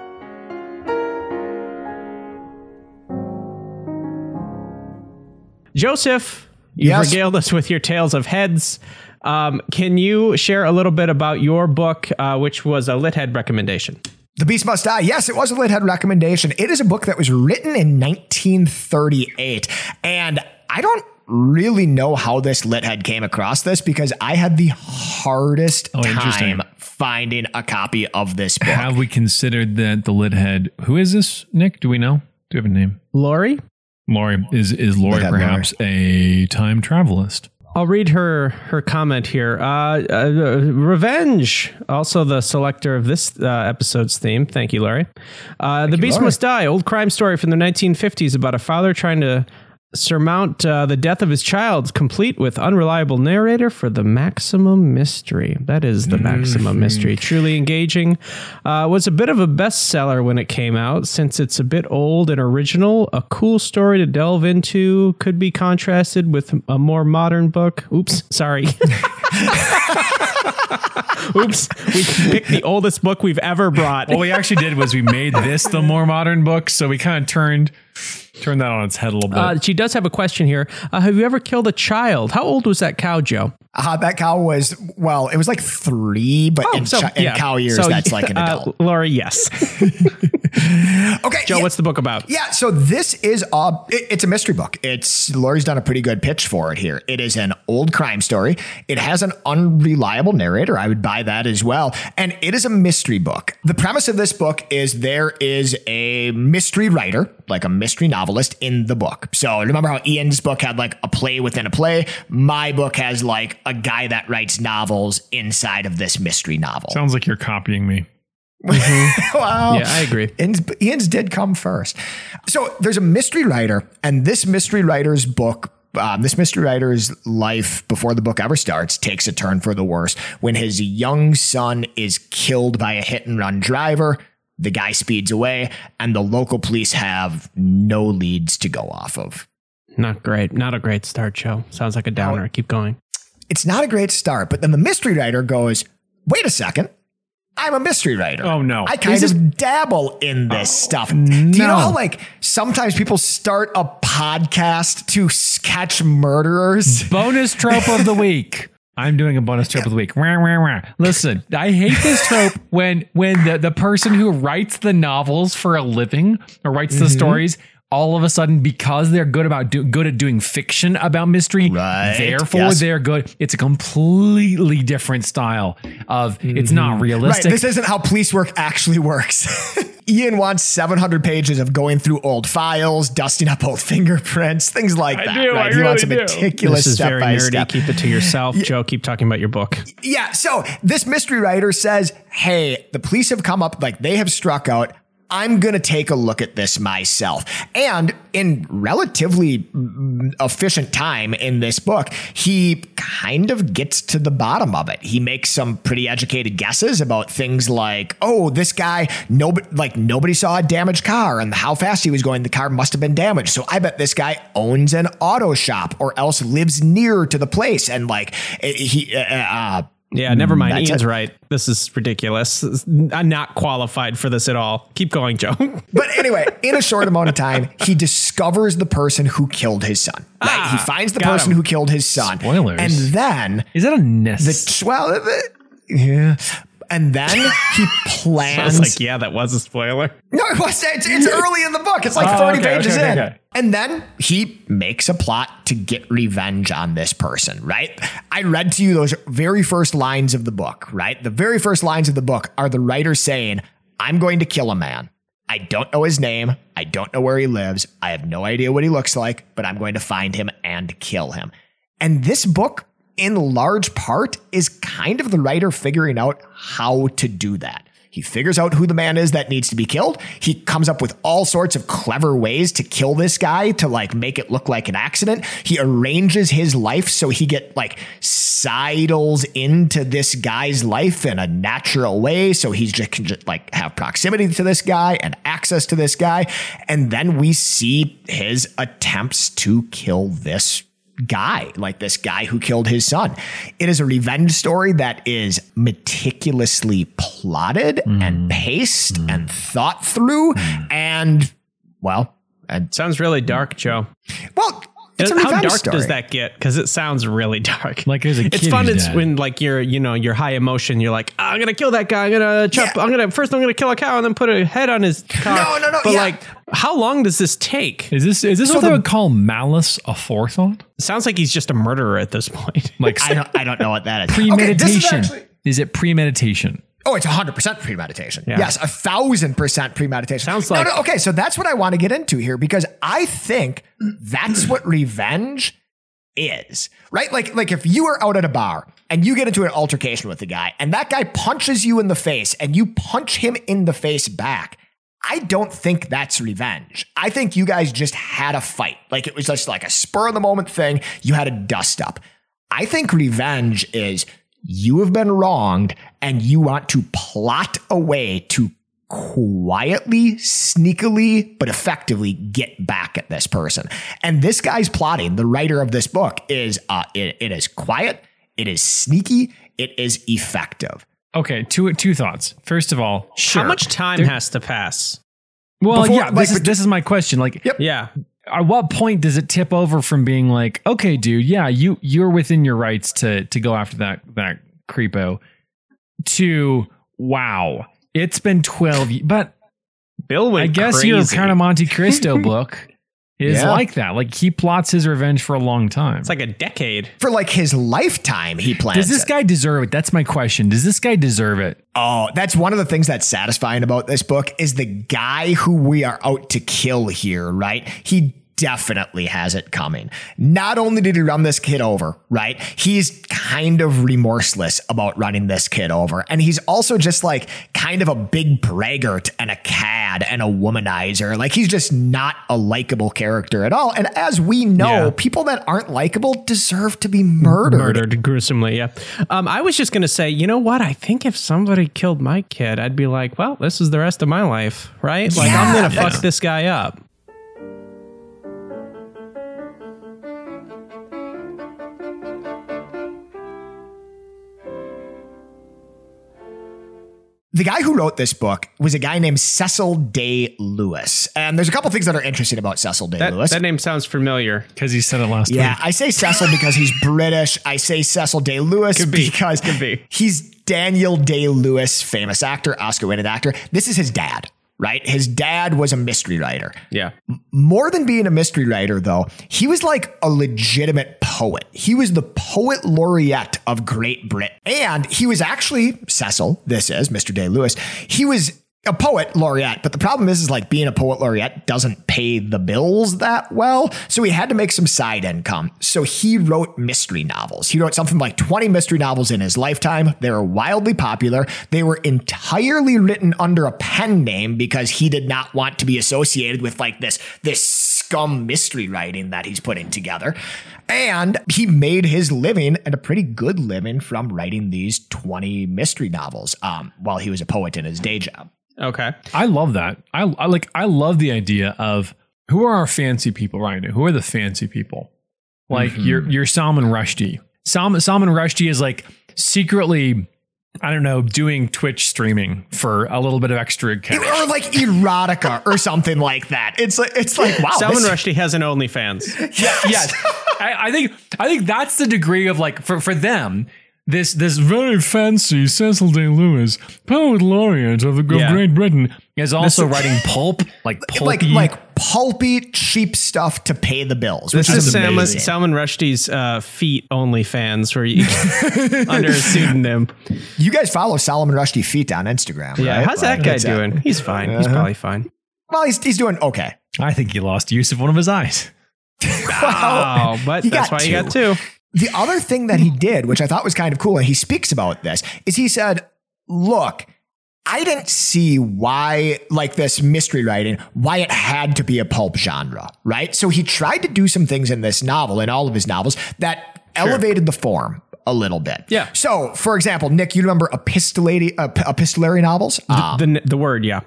Joseph, you Yes? regaled us with your tales of heads. Um, can you share a little bit about your book, uh, which was a lit head recommendation? The Beast Must Die. Yes, it was a Lithead recommendation. It is a book that was written in 1938. And I don't really know how this Lithead came across this because I had the hardest Oh, interesting. time finding a copy of this book. Have we considered that the lit head? Who is this? Nick? Do we know? Do you have a name? Lori? Lori is is Lori Lithead perhaps a time travelist? I'll read her her comment here. Uh, uh, Revenge, also the selector of this uh, episode's theme. Thank you, Larry. Uh, the Beast Larry. Must Die, old crime story from the 1950s about a father trying to surmount uh, the death of his child, complete with unreliable narrator for the maximum mystery. That is the maximum mystery. Truly engaging. Uh, was a bit of a bestseller when it came out, since it's a bit old and original. A cool story to delve into. Could be contrasted with a more modern book. Oops, sorry. <laughs> Oops, we picked the oldest book we've ever brought. What we actually did was we made this the more modern book, so we kind of turned turned that on its head a little bit. Uh, she does have a question here. Uh, have you ever killed a child? How old was that cow, Joe? Uh, that cow was, well, it was like three, but in, chi- in cow years, So, that's like an <laughs> uh, adult. Laura, yes. <laughs> Okay. Joe, yeah. what's the book about? Yeah, so this is a it- it's a mystery book. It's Laurie's done a pretty good pitch for it here. It is an old crime story. It has an unreliable narrator. I would buy that as well. And it is a mystery book. The premise of this book is there is a mystery writer, like a mystery novelist in the book. So remember how Ian's book had like a play within a play? My book has like a guy that writes novels inside of this mystery novel. Sounds like you're copying me. <laughs> wow. Yeah, I agree. Ian's, Ian's did come first. So there's a mystery writer, and this mystery writer's book um, this mystery writer's life before the book ever starts takes a turn for the worse when his young son is killed by a hit and run driver. The guy speeds away, and the local police have no leads to go off of. Not great. Not a great start, Joe. Sounds like a downer. Keep going. It's not a great start, but then the mystery writer goes, wait a second. I'm a mystery writer. Oh, no. I kind of dabble in this oh, stuff. Do you know how like sometimes people start a podcast to catch murderers? bonus trope of the week. <laughs> I'm doing a bonus trope of the week. Listen, I hate this <laughs> trope when when the, the person who writes the novels for a living or writes Mm-hmm. the stories all of a sudden because they're good about do, good at doing fiction about mystery Right. therefore Yes. they're good it's a completely different style of it's not mm-hmm. realistic Right. realistic This isn't how police work actually works. <laughs> Ian wants 700 pages of going through old files, dusting up old fingerprints, things like that. do, right? I he wants a really do. meticulous This is step very by nerdy. step. Keep it to yourself, <laughs> Joe. Keep talking about your book. Yeah. So this mystery writer says, Hey, the police have come up, like they have struck out. I'm going to take a look at this myself. And in relatively efficient time in this book, he kind of gets to the bottom of it. He makes some pretty educated guesses about things like, oh, this guy, nobody, like nobody saw a damaged car and how fast he was going. The car must have been damaged. So I bet this guy owns an auto shop or else lives near to the place. And like he, uh, uh, Yeah, never mind. That's Ian's it. right. This is ridiculous. I'm not qualified for this at all. Keep going, Joe. <laughs> But anyway, in a short amount of time, he discovers the person who killed his son. Right? he ah, finds the person him. who killed his son. Spoilers. And then is that a nest the well, the, yeah. And then he <laughs> plans. Like yeah, that was a spoiler. No, it was. It's, it's <laughs> early in the book. It's like Oh, 30 okay, pages okay, in. okay. And then he makes a plot to get revenge on this person, right? I read to you those very first lines of the book, right? The very first lines of the book are the writer saying, I'm going to kill a man. I don't know his name. I don't know where he lives. I have no idea what he looks like, but I'm going to find him and kill him. And this book, in large part, is kind of the writer figuring out how to do that. He figures out who the man is that needs to be killed. He comes up with all sorts of clever ways to kill this guy to like make it look like an accident. He arranges his life so he get like sidles into this guy's life in a natural way. So he's just can just like have proximity to this guy and access to this guy. And then we see his attempts to kill this guy, like this guy who killed his son. It is a revenge story that is meticulously plotted and mm. paced mm. and thought through. Mm. And well, and Sounds really dark, Joe. well, it's a How revenge dark story. does that get? Because it sounds really dark. Like there's a it's fun. It's dead. when like you're you know you're high emotion. You're like "Ah, I'm gonna kill that guy. I'm gonna chop. Yeah. I'm gonna first I'm gonna kill a cow and then put a head on his car. No, no, no, But yeah. like, how long does this take? is this is this So what they would call malice aforethought sounds like he's just a murderer at this point. like <laughs> I don't, I don't know what that is. Okay, premeditation this is actually- is it premeditation Oh, it's 100% premeditation. Yeah. Yes, a thousand percent premeditation. Sounds No, like- no, okay, so that's what I want to get into here because I think that's what revenge is. Right? Like like if you are out at a bar and you get into an altercation with a guy and that guy punches you in the face and you punch him in the face back. I don't think that's revenge. I think you guys just had a fight. Like it was just like a spur of the moment thing. You had a dust up. I think revenge is you have been wronged and you want to plot a way to quietly, sneakily, but effectively get back at this person. And this guy's plotting, the writer of this book, is uh, it, it is quiet, it is sneaky, it is effective. okay two two thoughts first of all sure. How much time has to pass? well Before- yeah like, this is this is my question like Yep. Yeah, at what point does it tip over from being like, okay, dude, yeah, you you're within your rights to to go after that that creepo, to wow, it's been twelve. But Bill went I guess crazy. your kind of Monte Cristo <laughs> book is Yeah. like that. Like he plots his revenge for a long time. It's like a decade. For like his lifetime, he plans. does this it. guy deserve it? That's my question. Does this guy deserve it? Oh, that's one of the things that's satisfying about this book is the guy who we are out to kill here, right? He definitely has it coming. Not only did he run this kid over, right? He's kind of remorseless about running this kid over. And he's also just like kind of a big braggart and a cad and a womanizer. Like he's just not a likable character at all. And as we know, Yeah. people that aren't likable deserve to be murdered. Murdered gruesomely, yeah. Um, I was just going to say, you know what? I think if somebody killed my kid, I'd be like, well, this is the rest of my life, right? Like, I'm going to Yeah. fuck this guy up. The guy who wrote this book was a guy named Cecil Day Lewis. And there's a couple things that are interesting about Cecil Day That, Lewis. that name sounds familiar. Because he said it last Yeah, week. I say Cecil because he's British. I say Cecil Day Lewis be. because Could be. he's Daniel Day Lewis, famous actor, Oscar winning actor. This is his dad, right? His dad was a mystery writer. Yeah. More than being a mystery writer, though, he was like a legitimate poet. He was the poet laureate of Great Britain. And he was actually, Cecil, this is Mr. Day Lewis, he was a poet laureate, but the problem is, is like being a poet laureate doesn't pay the bills that well. So he had to make some side income. So he wrote mystery novels. He wrote something like 20 mystery novels in his lifetime. They were wildly popular. They were entirely written under a pen name because he did not want to be associated with like this, this scum mystery writing that he's putting together. And he made his living and a pretty good living from writing these 20 mystery novels um, while he was a poet in his day job. Okay. I love that. I, I like. I love the idea of who are our fancy people, Ryan? Who are the fancy people? Like Mm-hmm. your your Salman Rushdie. Salman Salman Rushdie is like secretly, I don't know, doing Twitch streaming for a little bit of extra cash. or like erotica or something like that. It's like it's like wow. Salman this- Rushdie has an OnlyFans. <laughs> yes, I, I think I think that's the degree of like for for them. This this very fancy Cecil Day Lewis, poet laureate of, of Yeah. Great Britain, is also writing pulp, like <laughs> pulpy. like like pulpy cheap stuff to pay the bills. Which This is is Salman. Salman Rushdie's uh, feet OnlyFans, where you <laughs> under a pseudonym. You guys follow Solomon Rushdie feet on Instagram, Yeah. right? How's that Like, guy it's, doing? He's fine. He's probably fine. Well, he's he's doing okay. I think he lost use of one of his eyes. Oh, <laughs> but that's that's got why you got two. The other thing that he did, which I thought was kind of cool, and he speaks about this, is he said, look, I didn't see why, like this mystery writing, why it had to be a pulp genre, right? So he tried to do some things in this novel, in all of his novels, that elevated the form a little bit. Yeah. So, for example, Nick, you remember epistolary, uh, epistolary novels? Um, The the word, yeah.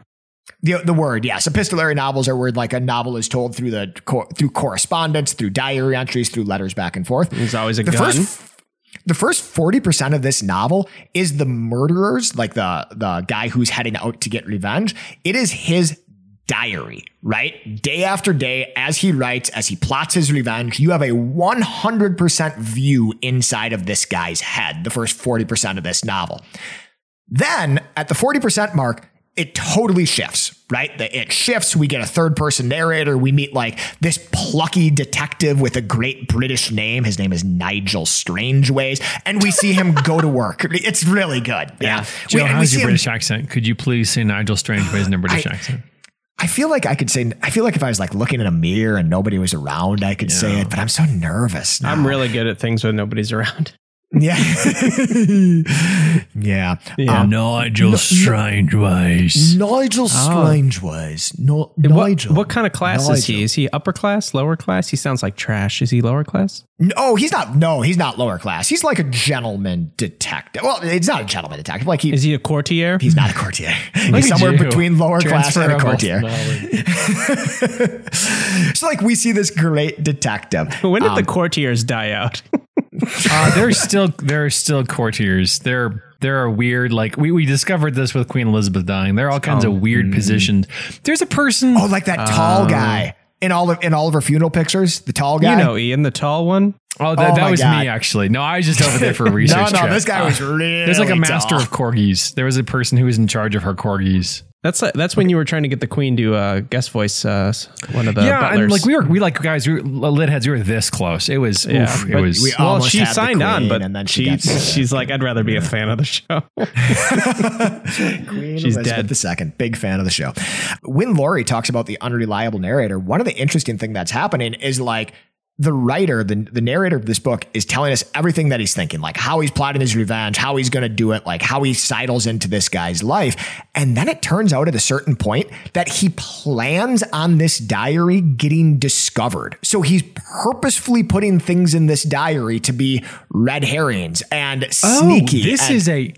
The, the word, yes. Epistolary novels are where like a novel is told through the co- through correspondence, through diary entries, through letters back and forth. There's always a the gun. first the first 40% of this novel is the murderers like the the guy who's heading out to get revenge it is his diary right day after day as he writes as he plots his revenge you have a 100% view inside of this guy's head the first 40% of this novel then at the 40% mark, it totally shifts, right? The- It shifts. We get a third person narrator. We meet like this plucky detective with a great British name. His name is Nigel Strangeways. And we see him go to work. It's really good. Yeah. Joe, We- how's your him- British accent? Could you please say Nigel Strangeways in a British I- accent? I feel like I could say, I feel like if I was like looking in a mirror and nobody was around, I could say it, but I'm so nervous. now. I'm really good at things when nobody's around. Yeah. <laughs> yeah. Yeah. Um, Nigel Strangeways. Nigel Strangeways. No, What, Nigel. what kind of class is he? Is he upper class, lower class? He sounds like trash. Is he lower class? No, he's not. No, he's not lower class. He's like a gentleman detective. Well, it's not a gentleman detective. Like he, Is he a courtier? he's not a courtier. <laughs> he's somewhere you. between lower class and a courtier. <laughs> so like we see this great detective. when did Um, the courtiers die out? Uh, there's still there are still courtiers. There there are weird like we, we discovered this with Queen Elizabeth dying. There are all kinds of weird positions. There's a person. Oh, like that tall Uh, guy in all of in all of her funeral pictures. The tall guy. you know, Ian, the tall one. Oh, that, Oh that was God. me actually. No, I was just over there for a no, <laughs> research. no, trip. this guy was really. There's like a master tall. of corgis. There was a person who was in charge of her corgis. That's uh, that's when you were trying to get the queen to uh, guest voice uh, one of the yeah, butlers. and like we were, we like guys, we were, lit heads. We were this close. It was, Yeah, oof, it was. we well, she signed on, but and then she she, <laughs> she's like, I'd rather be a fan of the show. <laughs> Queen She's Elizabeth dead. the second, big fan of the show. When Laurie talks about the unreliable narrator, one of the interesting thing that's happening is like the writer, the, the narrator of this book is telling us everything that he's thinking, like how he's plotting his revenge, how he's going to do it, like how he sidles into this guy's life. And then it turns out at a certain point that he plans on this diary getting discovered. So he's purposefully putting things in this diary to be red herrings and oh, sneaky. Oh, this and- is a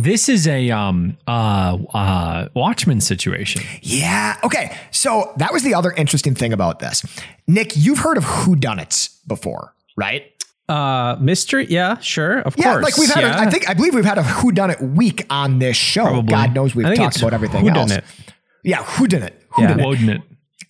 this is a um uh uh Watchmen situation. Yeah. Okay. So that was the other interesting thing about this. Nick, you've heard of who whodunits before, right? Uh, mystery. Yeah, sure, of course. Yeah, course. like we've had, yeah. a, I think, I believe we've had a whodunit week on this show. Probably. God knows we've talked about everything else. whodunit. Yeah, whodunit. Yeah. Whodunit. Wouldn't it?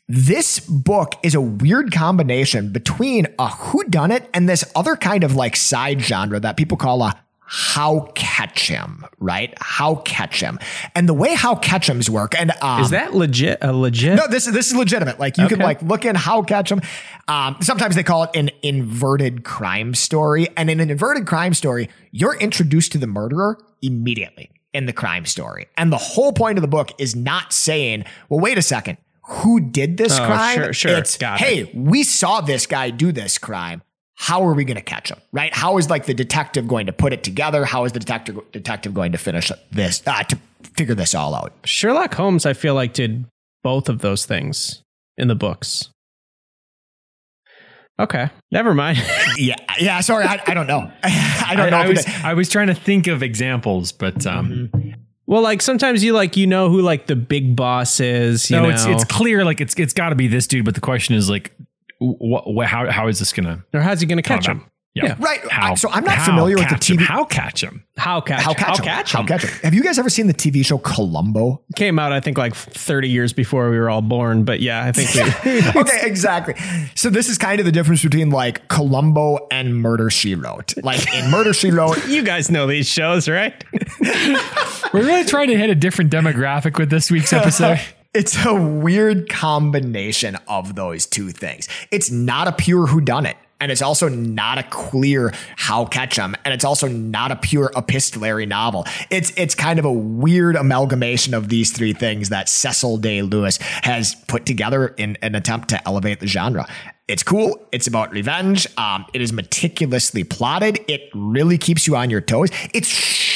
This book is a weird combination between a whodunit and this other kind of like side genre that people call a how catch him, right? How catch him. And the way how catch hims work, and um, Is that legit? A legit? No, this is this is legitimate. Like you can like look in how catch them. Um, sometimes they call it an inverted crime story, and in an inverted crime story, you're introduced to the murderer immediately in the crime story, and the whole point of the book is not saying, "Well, wait a second, who did this Oh, crime?" sure, sure. It's, Got it. "Hey, we saw this guy do this crime." How are we going to catch him? Right? How is like the detective going to put it together? How is the detective detective going to finish this uh, to figure this all out? Sherlock Holmes, I feel like did both of those things in the books. Okay, never mind. <laughs> Yeah, yeah. Sorry, I, I don't know. <laughs> I don't know. I, was I was trying to think of examples, but um well, like sometimes you like you know who like the big boss is. You no, know, it's it's clear like it's it's got to be this dude. But the question is like, what, what how how is this gonna or how's he going to catch him? Yeah. Yeah. Right. How, so I'm not familiar with the catch him? TV. How catch him? How catch? How catch How him? catch How catch him? Have you guys ever seen the TV show Columbo? Came out, I think, like 30 years before we were all born. But yeah, I think we, <laughs> okay, exactly. So this is kind of the difference between like Columbo and Murder She Wrote. Like in Murder She Wrote, <laughs> you guys know these shows, right? <laughs> We're really trying to hit a different demographic with this week's episode. It's a weird combination of those two things. It's not a pure whodunit. And it's also not a clear how catch 'em, and it's also not a pure epistolary novel. It's it's kind of a weird amalgamation of these three things that Cecil Day Lewis has put together in an attempt to elevate the genre. It's cool. It's about revenge. Um, it is meticulously plotted. It really keeps you on your toes. It's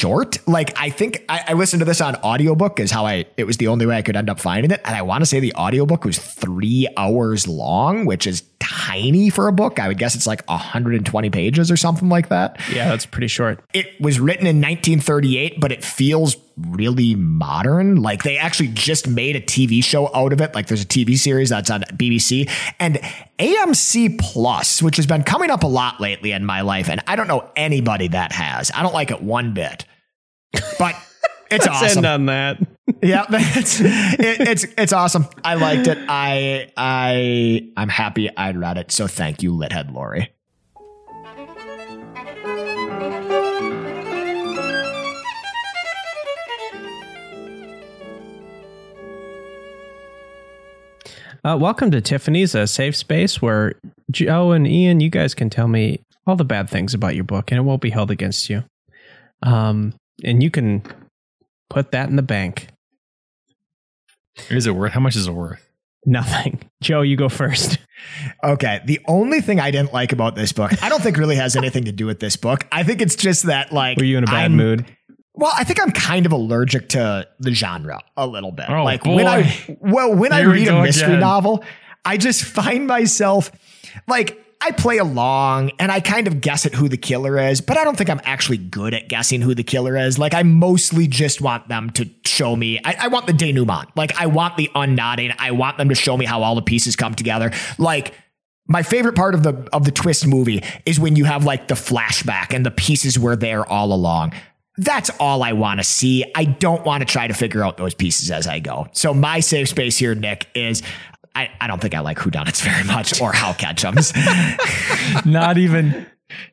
short. Like I think I, I listened to this on audiobook is how I it was the only way I could end up finding it. And I want to say the audiobook was three hours long, which is tiny for a book. I would guess it's like 120 pages or something like that. Yeah, that's pretty short. It was written in 1938, but it feels really modern. Like they actually just made a TV show out of it. Like there's a TV series that's on BBC and AMC Plus, which has been coming up a lot lately in my life. And I don't know anybody that has. I don't like it one bit, but it's <laughs> awesome. end on that. <laughs> yeah, it's, it, it's it's awesome. I liked it. I I I'm happy I read it. So thank you, Lithead Lori. Uh, welcome to Tiffany's, a safe space where Joe and Ian, you guys can tell me all the bad things about your book, and it won't be held against you. Um, and you can put that in the bank. Is it worth? How much is it worth? Nothing. <laughs> Joe, you go first. Okay. The only thing I didn't like about this book, I don't think really has anything to do with this book. I think it's just that like Were you in a bad I'm- mood? Well, I think I'm kind of allergic to the genre a little bit. Oh, like when I boy. well, when I Here we read a mystery again. novel, I just <laughs> find myself like I play along and I kind of guess at who the killer is, but I don't think I'm actually good at guessing who the killer is. Like I mostly just want them to show me. I, I want the denouement. Like I want the unnodding. I want them to show me how all the pieces come together. Like my favorite part of the of the twist movie is when you have like the flashback and the pieces were there all along. That's all I want to see. I don't want to try to figure out those pieces as I go. So my safe space here, Nick, is I, I don't think I like whodunits very much or how catchums. <laughs> not even,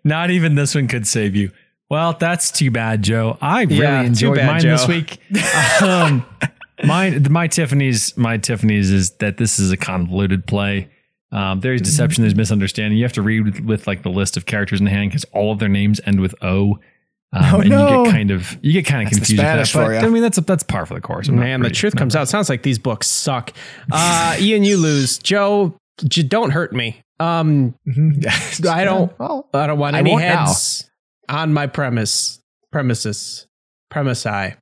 not even this one could save you. Well, that's too bad, Joe. I really Yeah, enjoyed bad, mine this week. Um, my my Tiffany's my Tiffany's is that this is a convoluted play. Um, there's deception, there's misunderstanding. You have to read with, with like the list of characters in hand because all of their names end with O. Um, Oh, and you get kind of you get kind of That's confused. with Spanish that, but, for ya. I mean, that's a, that's par for the course. I'm not Man, the truth not comes out. Sounds like these books suck. Uh, Ian, you lose. Joe, j- don't hurt me. Um, Mhm. I don't. <laughs> Well, I don't want I any won't now. heads on my premise. Premises. Premise. I.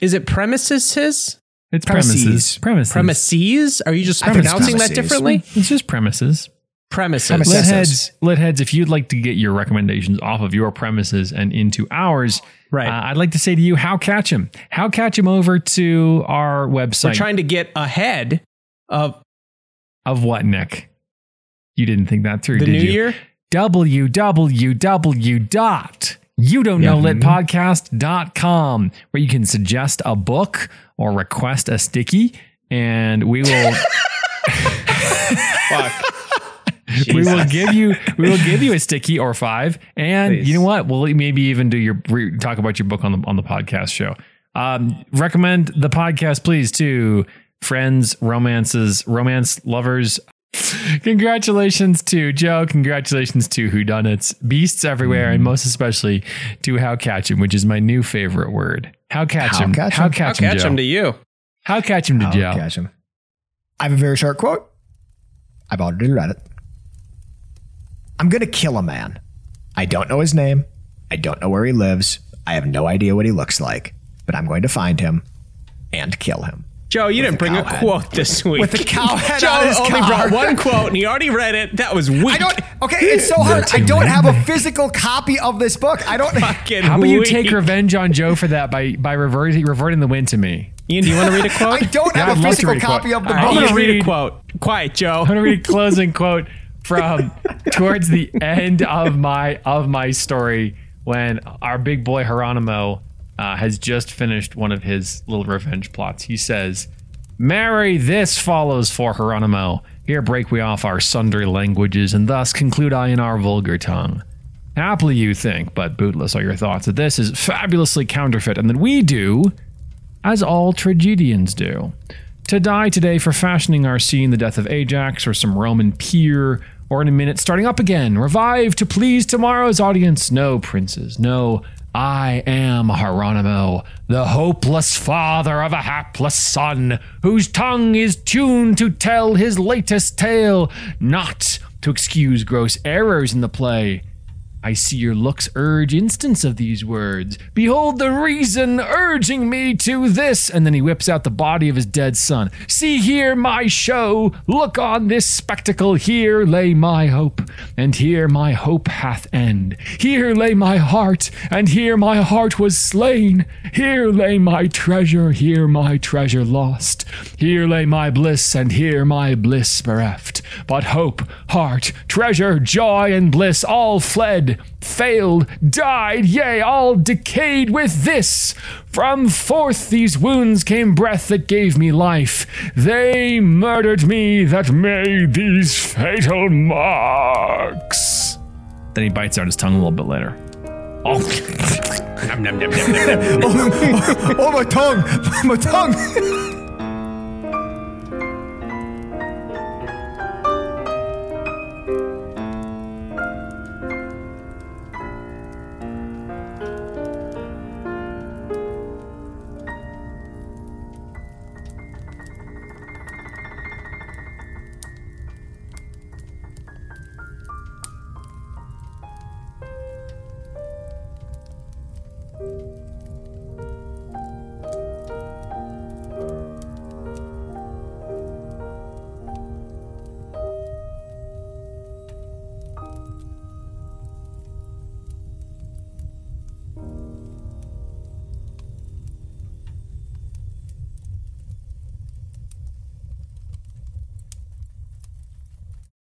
Is it premises? His It's Premises. premises. Premises. premises? Are you just I think it's pronouncing that differently? It's just premises. Premises. Premises. Lit heads, lit heads. If you'd like to get your recommendations off of your premises and into ours, Right. uh, I'd like to say to you, how catch him? How catch him over to our website? We're trying to get ahead of of what, Nick? You didn't think that through, the did new you? year. www dot you don't know lit podcast.com where you can suggest a book or request a sticky and we will <laughs> <laughs> we will give you we will give you a sticky or five and Please. you know what we'll maybe even do your re- talk about your book on the on the podcast show um recommend the podcast please to friends romances romance lovers Congratulations to Joe. Congratulations to Whodunits, Beasts everywhere, and most especially to How Catch 'em, which is my new favorite word. How catch How 'em? catch 'em? How I'll catch 'em, catch Joe? them to you. How catch 'em to I'll Joe? catch him. I have a very short quote. I've already read it. I'm going to kill a man. I don't know his name. I don't know where he lives. I have no idea what he looks like, but I'm going to find him and kill him. Joe, you didn't a bring a head. quote this week. With a cow head Joe on his only car. brought one quote, and he already read it. That was weak. I don't. Okay, it's so hard. I don't have a physical copy of this book. I don't. Fucking <laughs> How about you weak. take revenge on Joe for that by by reverting reverting the win to me? Ian, do you want to read a <laughs> quote? I don't Yeah, have I'd a physical read a quote. copy of the book. I'm gonna read a quote. Quiet, Joe. I'm gonna read a closing <laughs> quote from towards the end of my of my story when our big boy Hieronymo uh, has just finished one of his little revenge plots. He says, "Marry this follows for Hieronymo. Here break we off our sundry languages, and thus conclude I in our vulgar tongue." Happily you think, but bootless are your thoughts, that this is fabulously counterfeit, and that we do as all tragedians do. To die today for fashioning our scene the death of Ajax or some Roman peer, or in a minute starting up again, revive to please tomorrow's audience. No, princes, no. I am Hieronymo, the hopeless father of a hapless son, whose tongue is tuned to tell his latest tale, not to excuse gross errors in the play. I see your looks urge instance of these words. Behold the reason urging me to this. And then he whips out the body of his dead son. See here my show. Look on this spectacle. Here lay my hope, and here my hope hath end. Here lay my heart, and here my heart was slain. Here lay my treasure, here my treasure lost. Here lay my bliss, and here my bliss bereft. But hope, heart, treasure, joy, and bliss all fled, failed, died, yea, all decayed with this. From forth these wounds came breath that gave me life. They murdered me that made these fatal marks. Then he bites out his tongue a little bit later. Oh, <laughs> oh, oh, oh, oh, my tongue, <laughs> my tongue.